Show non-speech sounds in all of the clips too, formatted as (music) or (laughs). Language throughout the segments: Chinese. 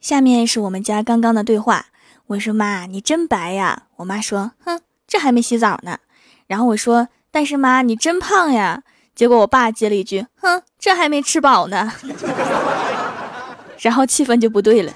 下面是我们家刚刚的对话。我说：“妈，你真白呀。”我妈说：“哼，这还没洗澡呢。”然后我说：“但是妈，你真胖呀。”结果我爸接了一句：“哼，这还没吃饱呢。” (laughs) 然后气氛就不对了。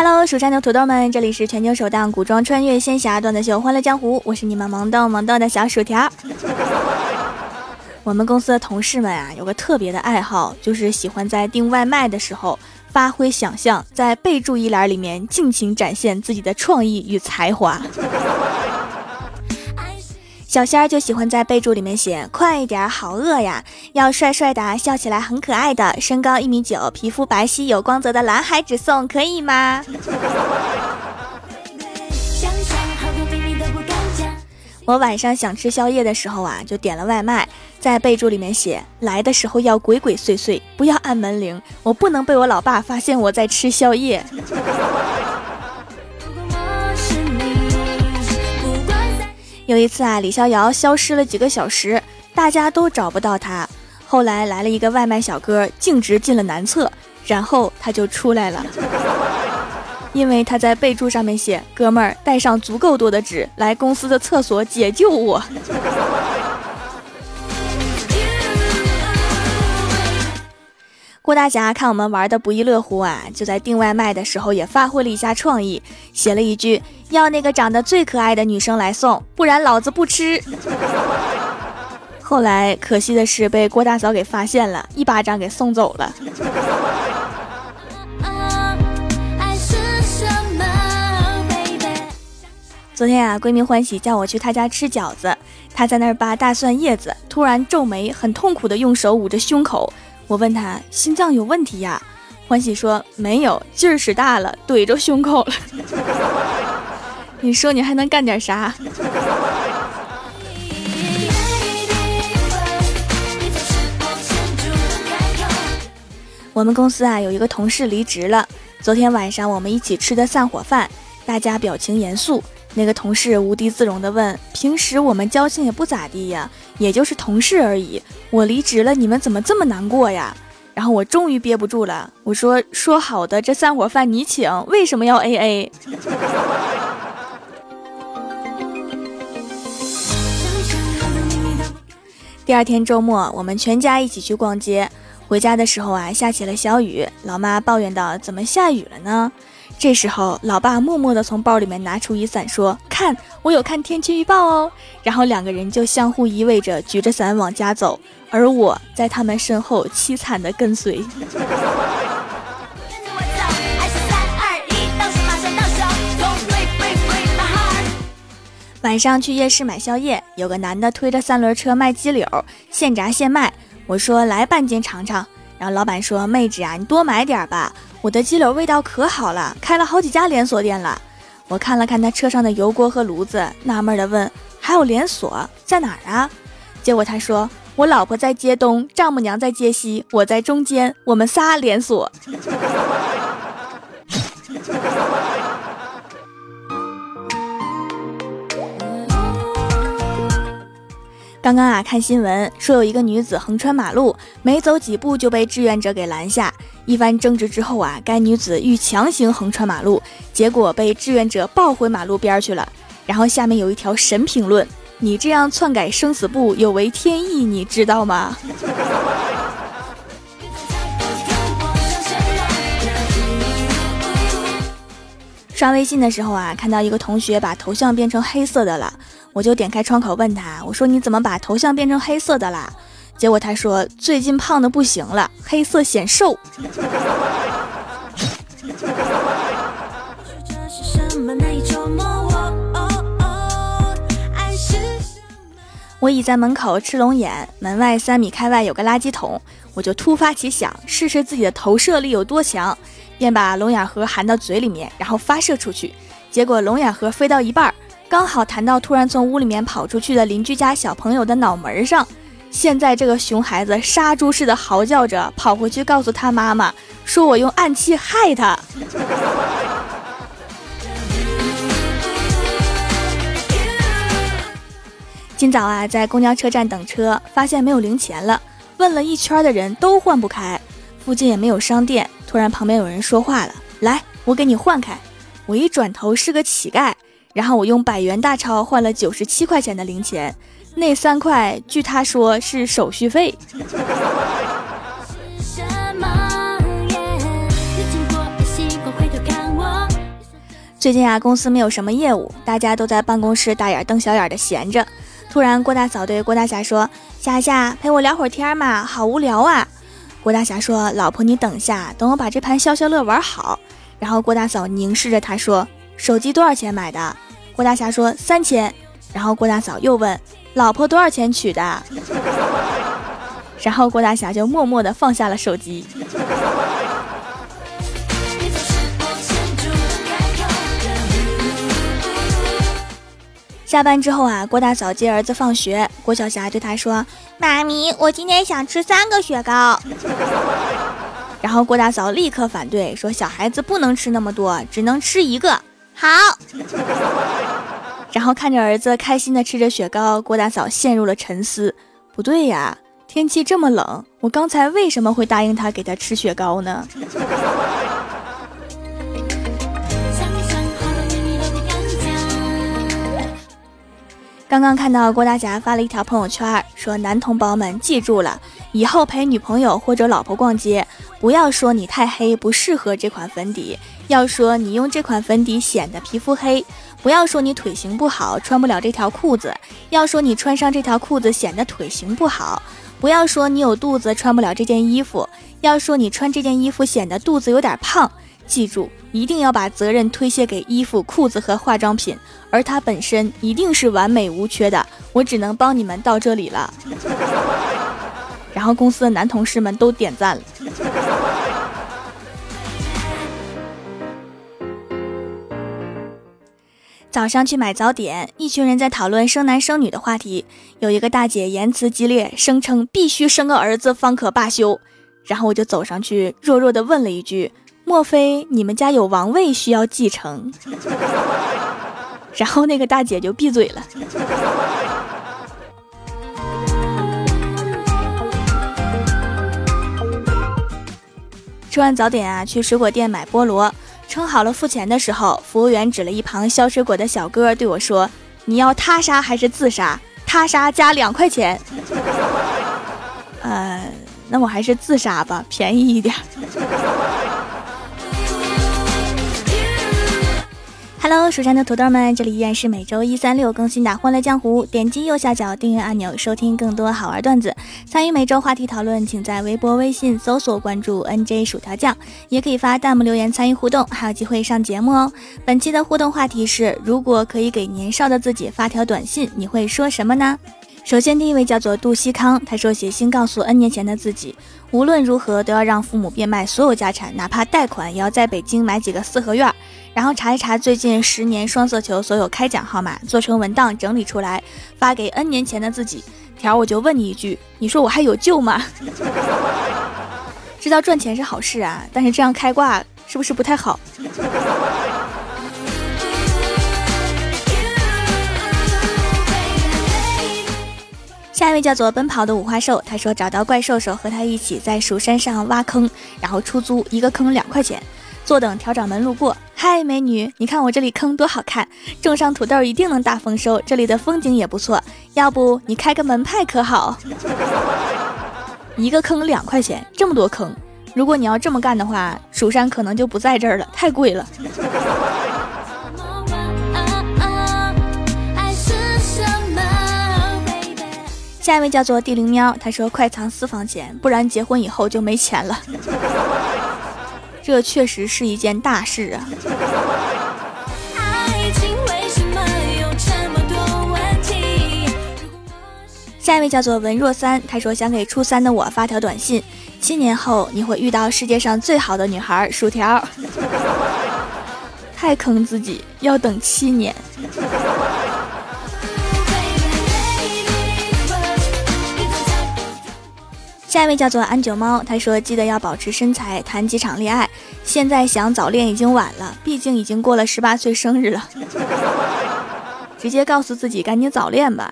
Hello，蜀山的土豆们，这里是全球首档古装穿越仙侠段子秀《欢乐江湖》，我是你们萌豆萌豆的小薯条。我们公司的同事们啊，有个特别的爱好，就是喜欢在订外卖的时候发挥想象，在备注一栏里面尽情展现自己的创意与才华。小仙儿就喜欢在备注里面写：“快一点，好饿呀！要帅帅的，笑起来很可爱的，身高一米九，皮肤白皙有光泽的蓝海只送，可以吗？”我晚上想吃宵夜的时候啊，就点了外卖，在备注里面写：“来的时候要鬼鬼祟祟，不要按门铃，我不能被我老爸发现我在吃宵夜。”有一次啊，李逍遥消失了几个小时，大家都找不到他。后来来了一个外卖小哥，径直进了男厕，然后他就出来了，因为他在备注上面写：“哥们儿，带上足够多的纸，来公司的厕所解救我。”郭大侠看我们玩的不亦乐乎啊，就在订外卖的时候也发挥了一下创意，写了一句：“要那个长得最可爱的女生来送，不然老子不吃。(laughs) ”后来可惜的是被郭大嫂给发现了，一巴掌给送走了。昨天啊，闺蜜欢喜叫我去她家吃饺子，她在那儿扒大蒜叶子，突然皱眉，很痛苦的用手捂着胸口。我问他心脏有问题呀？欢喜说没有，劲儿使大了，怼着胸口了。(laughs) 你说你还能干点啥？我们公司啊有一个同事离职了。昨天晚上我们一起吃的散伙饭，大家表情严肃。那个同事无地自容地问：“平时我们交情也不咋地呀，也就是同事而已。我离职了，你们怎么这么难过呀？”然后我终于憋不住了，我说：“说好的这散伙饭你请，为什么要 A A？” (laughs) 第二天周末，我们全家一起去逛街。回家的时候啊，下起了小雨。老妈抱怨道：“怎么下雨了呢？”这时候，老爸默默地从包里面拿出雨伞，说：“看，我有看天气预报哦。”然后两个人就相互依偎着，举着伞往家走，而我在他们身后凄惨地跟随。晚上去夜市买宵夜，有个男的推着三轮车卖鸡柳，现炸现卖。我说：“来半斤尝尝。”然后老板说：“妹纸啊，你多买点吧。”我的鸡柳味道可好了，开了好几家连锁店了。我看了看他车上的油锅和炉子，纳闷的问：“还有连锁在哪儿啊？”结果他说：“我老婆在街东，丈母娘在街西，我在中间，我们仨连锁。”刚刚啊，看新闻说有一个女子横穿马路，没走几步就被志愿者给拦下。一番争执之后啊，该女子欲强行横穿马路，结果被志愿者抱回马路边去了。然后下面有一条神评论：“你这样篡改生死簿有违天意，你知道吗？”刷微信的时候啊，看到一个同学把头像变成黑色的了，我就点开窗口问他：“我说你怎么把头像变成黑色的啦？”结果他说：“最近胖的不行了，黑色显瘦。”我倚在门口吃龙眼，门外三米开外有个垃圾桶，我就突发奇想，试试自己的投射力有多强。便把龙眼核含到嘴里面，然后发射出去。结果龙眼核飞到一半，刚好弹到突然从屋里面跑出去的邻居家小朋友的脑门上。现在这个熊孩子杀猪似的嚎叫着，跑回去告诉他妈妈，说我用暗器害他。今早啊，在公交车站等车，发现没有零钱了，问了一圈的人都换不开，附近也没有商店。突然旁边有人说话了：“来，我给你换开。”我一转头是个乞丐，然后我用百元大钞换了九十七块钱的零钱，那三块据他说是手续费。最近啊，公司没有什么业务，大家都在办公室大眼瞪小眼的闲着。突然，郭大嫂对郭大侠说：“霞霞，陪我聊会儿天嘛，好无聊啊。”郭大侠说：“老婆，你等下，等我把这盘消消乐玩好。”然后郭大嫂凝视着他说：“手机多少钱买的？”郭大侠说：“三千。”然后郭大嫂又问：“老婆多少钱娶的？”然后郭大侠就默默的放下了手机。下班之后啊，郭大嫂接儿子放学，郭晓霞对他说：“妈咪，我今天想吃三个雪糕。”然后郭大嫂立刻反对说：“小孩子不能吃那么多，只能吃一个。”好。(laughs) 然后看着儿子开心的吃着雪糕，郭大嫂陷入了沉思。不对呀，天气这么冷，我刚才为什么会答应他给他吃雪糕呢？刚刚看到郭大侠发了一条朋友圈，说：“男同胞们记住了，以后陪女朋友或者老婆逛街，不要说你太黑不适合这款粉底，要说你用这款粉底显得皮肤黑；不要说你腿型不好穿不了这条裤子，要说你穿上这条裤子显得腿型不好；不要说你有肚子穿不了这件衣服，要说你穿这件衣服显得肚子有点胖。记住。”一定要把责任推卸给衣服、裤子和化妆品，而它本身一定是完美无缺的。我只能帮你们到这里了。(laughs) 然后公司的男同事们都点赞了。早上去买早点，一群人在讨论生男生女的话题。有一个大姐言辞激烈，声称必须生个儿子方可罢休。然后我就走上去，弱弱的问了一句。莫非你们家有王位需要继承？然后那个大姐就闭嘴了。吃完早点啊，去水果店买菠萝，称好了付钱的时候，服务员指了一旁削水果的小哥对我说：“你要他杀还是自杀？他杀加两块钱。” (laughs) 呃，那我还是自杀吧，便宜一点。Hello，蜀山的土豆们，这里依然是每周一、三、六更新的《欢乐江湖》。点击右下角订阅按钮，收听更多好玩段子。参与每周话题讨论，请在微博、微信搜索关注 NJ 薯条酱，也可以发弹幕留言参与互动，还有机会上节目哦。本期的互动话题是：如果可以给年少的自己发条短信，你会说什么呢？首先，第一位叫做杜西康，他说写信告诉 N 年前的自己，无论如何都要让父母变卖所有家产，哪怕贷款也要在北京买几个四合院。然后查一查最近十年双色球所有开奖号码，做成文档整理出来，发给 N 年前的自己。条我就问你一句，你说我还有救吗？(laughs) 知道赚钱是好事啊，但是这样开挂是不是不太好？下一位叫做奔跑的五花兽，他说找到怪兽兽和他一起在蜀山上挖坑，然后出租一个坑两块钱。坐等调掌门路过，嗨，美女，你看我这里坑多好看，种上土豆一定能大丰收。这里的风景也不错，要不你开个门派可好？(laughs) 一个坑两块钱，这么多坑，如果你要这么干的话，蜀山可能就不在这儿了，太贵了。(laughs) 下一位叫做地灵喵，他说快藏私房钱，不然结婚以后就没钱了。这确实是一件大事啊！下一位叫做文若三，他说想给初三的我发条短信：七年后你会遇到世界上最好的女孩，薯条。(laughs) 太坑自己，要等七年。下一位叫做安九猫，他说记得要保持身材，谈几场恋爱。现在想早恋已经晚了，毕竟已经过了十八岁生日了。(laughs) 直接告诉自己赶紧早恋吧。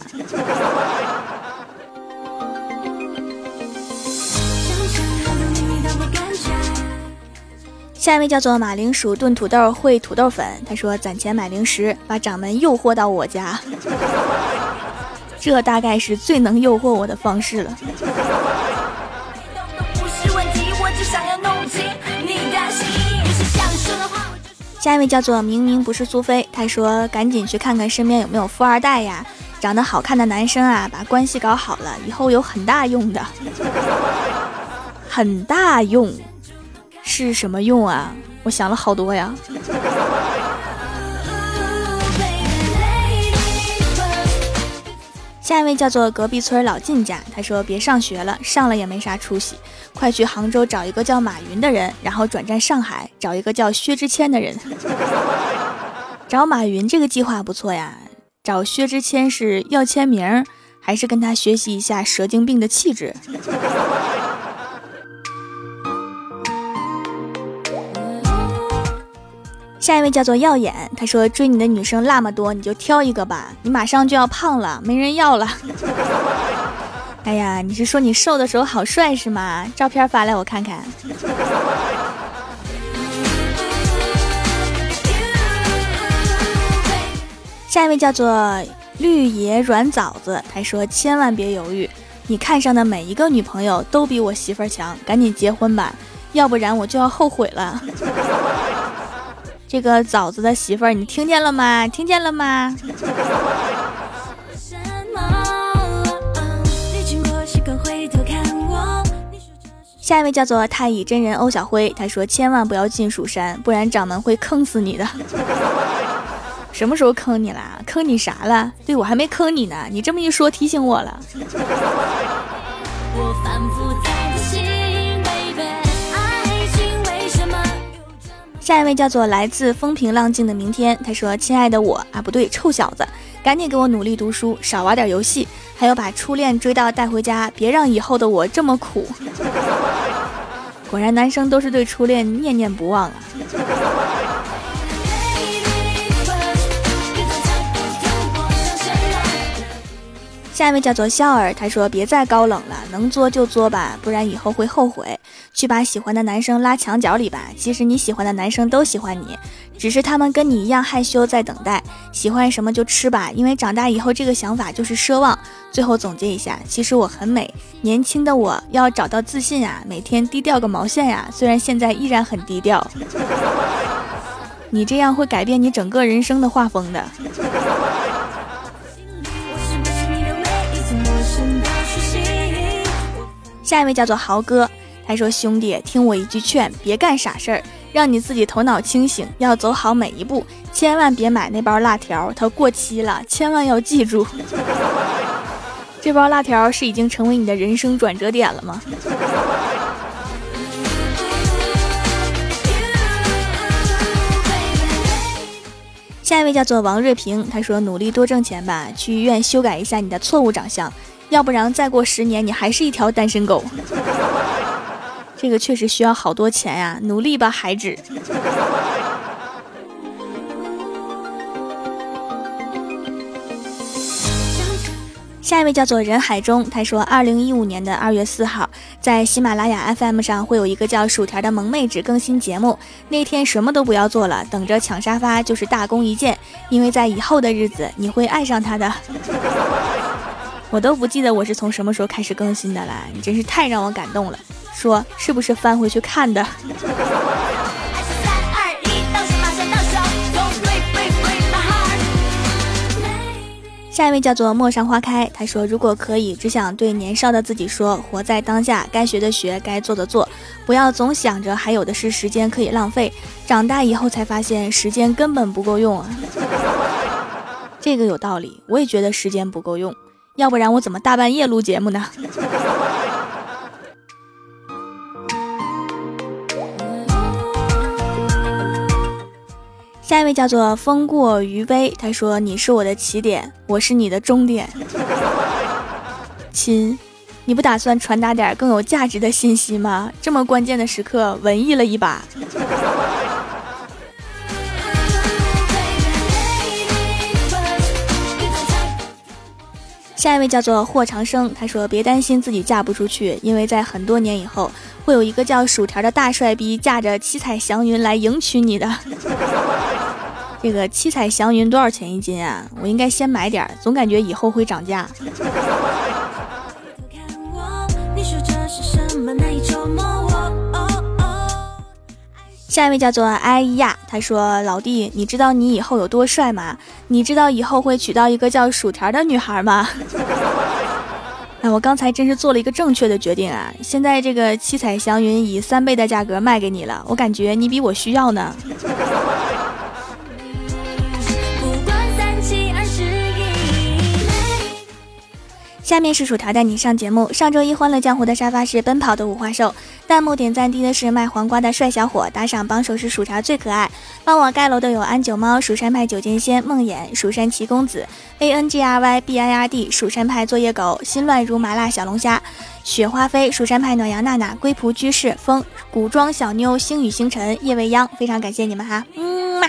下一位叫做马铃薯炖土豆烩土豆粉，他说攒钱买零食，把掌门诱惑到我家，(laughs) 这大概是最能诱惑我的方式了。下一位叫做明明不是苏菲，他说赶紧去看看身边有没有富二代呀，长得好看的男生啊，把关系搞好了，以后有很大用的，很大用。是什么用啊？我想了好多呀。下一位叫做隔壁村老靳家，他说别上学了，上了也没啥出息，快去杭州找一个叫马云的人，然后转战上海找一个叫薛之谦的人。(laughs) 找马云这个计划不错呀，找薛之谦是要签名，还是跟他学习一下蛇精病的气质？下一位叫做耀眼，他说追你的女生那么多，你就挑一个吧，你马上就要胖了，没人要了。(laughs) 哎呀，你是说你瘦的时候好帅是吗？照片发来我看看。下一位叫做绿野软枣子，他说千万别犹豫，你看上的每一个女朋友都比我媳妇儿强，赶紧结婚吧，要不然我就要后悔了。这个枣子的媳妇儿，你听见了吗？听见了吗？下一位叫做太乙真人欧小辉，他说千万不要进蜀山，不然掌门会坑死你的。什么时候坑你了？坑你啥了？对我还没坑你呢，你这么一说提醒我了。下一位叫做来自风平浪静的明天，他说：“亲爱的我啊，不对，臭小子，赶紧给我努力读书，少玩点游戏，还有把初恋追到带回家，别让以后的我这么苦。(laughs) ”果然，男生都是对初恋念念不忘啊。下一位叫做笑儿，他说：“别再高冷了，能作就作吧，不然以后会后悔。去把喜欢的男生拉墙角里吧。其实你喜欢的男生都喜欢你，只是他们跟你一样害羞，在等待。喜欢什么就吃吧，因为长大以后这个想法就是奢望。最后总结一下，其实我很美，年轻的我要找到自信啊，每天低调个毛线呀。虽然现在依然很低调，(laughs) 你这样会改变你整个人生的画风的。”下一位叫做豪哥，他说：“兄弟，听我一句劝，别干傻事儿，让你自己头脑清醒，要走好每一步，千万别买那包辣条，它过期了，千万要记住。(laughs) 这包辣条是已经成为你的人生转折点了吗？”下一位叫做王瑞平，他说：“努力多挣钱吧，去医院修改一下你的错误长相。”要不然再过十年，你还是一条单身狗。(laughs) 这个确实需要好多钱呀，努力吧，孩子。下一位叫做人海中，他说，二零一五年的二月四号，在喜马拉雅 FM 上会有一个叫薯条的萌妹纸更新节目。那天什么都不要做了，等着抢沙发就是大功一件，因为在以后的日子你会爱上他的。我都不记得我是从什么时候开始更新的了，你真是太让我感动了。说是不是翻回去看的？下一位叫做陌上花开，他说如果可以，只想对年少的自己说：活在当下，该学的学，该做的做，不要总想着还有的是时间可以浪费。长大以后才发现，时间根本不够用啊。这个有道理，我也觉得时间不够用。要不然我怎么大半夜录节目呢？下一位叫做风过余威，他说：“你是我的起点，我是你的终点，亲，你不打算传达点更有价值的信息吗？这么关键的时刻，文艺了一把。下一位叫做霍长生，他说：“别担心自己嫁不出去，因为在很多年以后，会有一个叫薯条的大帅逼驾着七彩祥云来迎娶你的。(laughs) ”这个七彩祥云多少钱一斤啊？我应该先买点，总感觉以后会涨价。下一位叫做哎呀，他说：“老弟，你知道你以后有多帅吗？你知道以后会娶到一个叫薯条的女孩吗？” (laughs) 哎，我刚才真是做了一个正确的决定啊！现在这个七彩祥云以三倍的价格卖给你了，我感觉你比我需要呢。下面是薯条带你上节目。上周一欢乐江湖的沙发是奔跑的五花兽，弹幕点赞低的是卖黄瓜的帅小伙，打赏帮手是薯条最可爱。帮我盖楼的有安九猫、蜀山派九剑仙、梦魇、蜀山奇公子、A N G R Y B I R D、蜀山派作业狗、心乱如麻辣小龙虾、雪花飞、蜀山派暖阳娜娜、龟仆居士、风古装小妞、星雨星辰、叶未央，非常感谢你们哈，嗯嘛。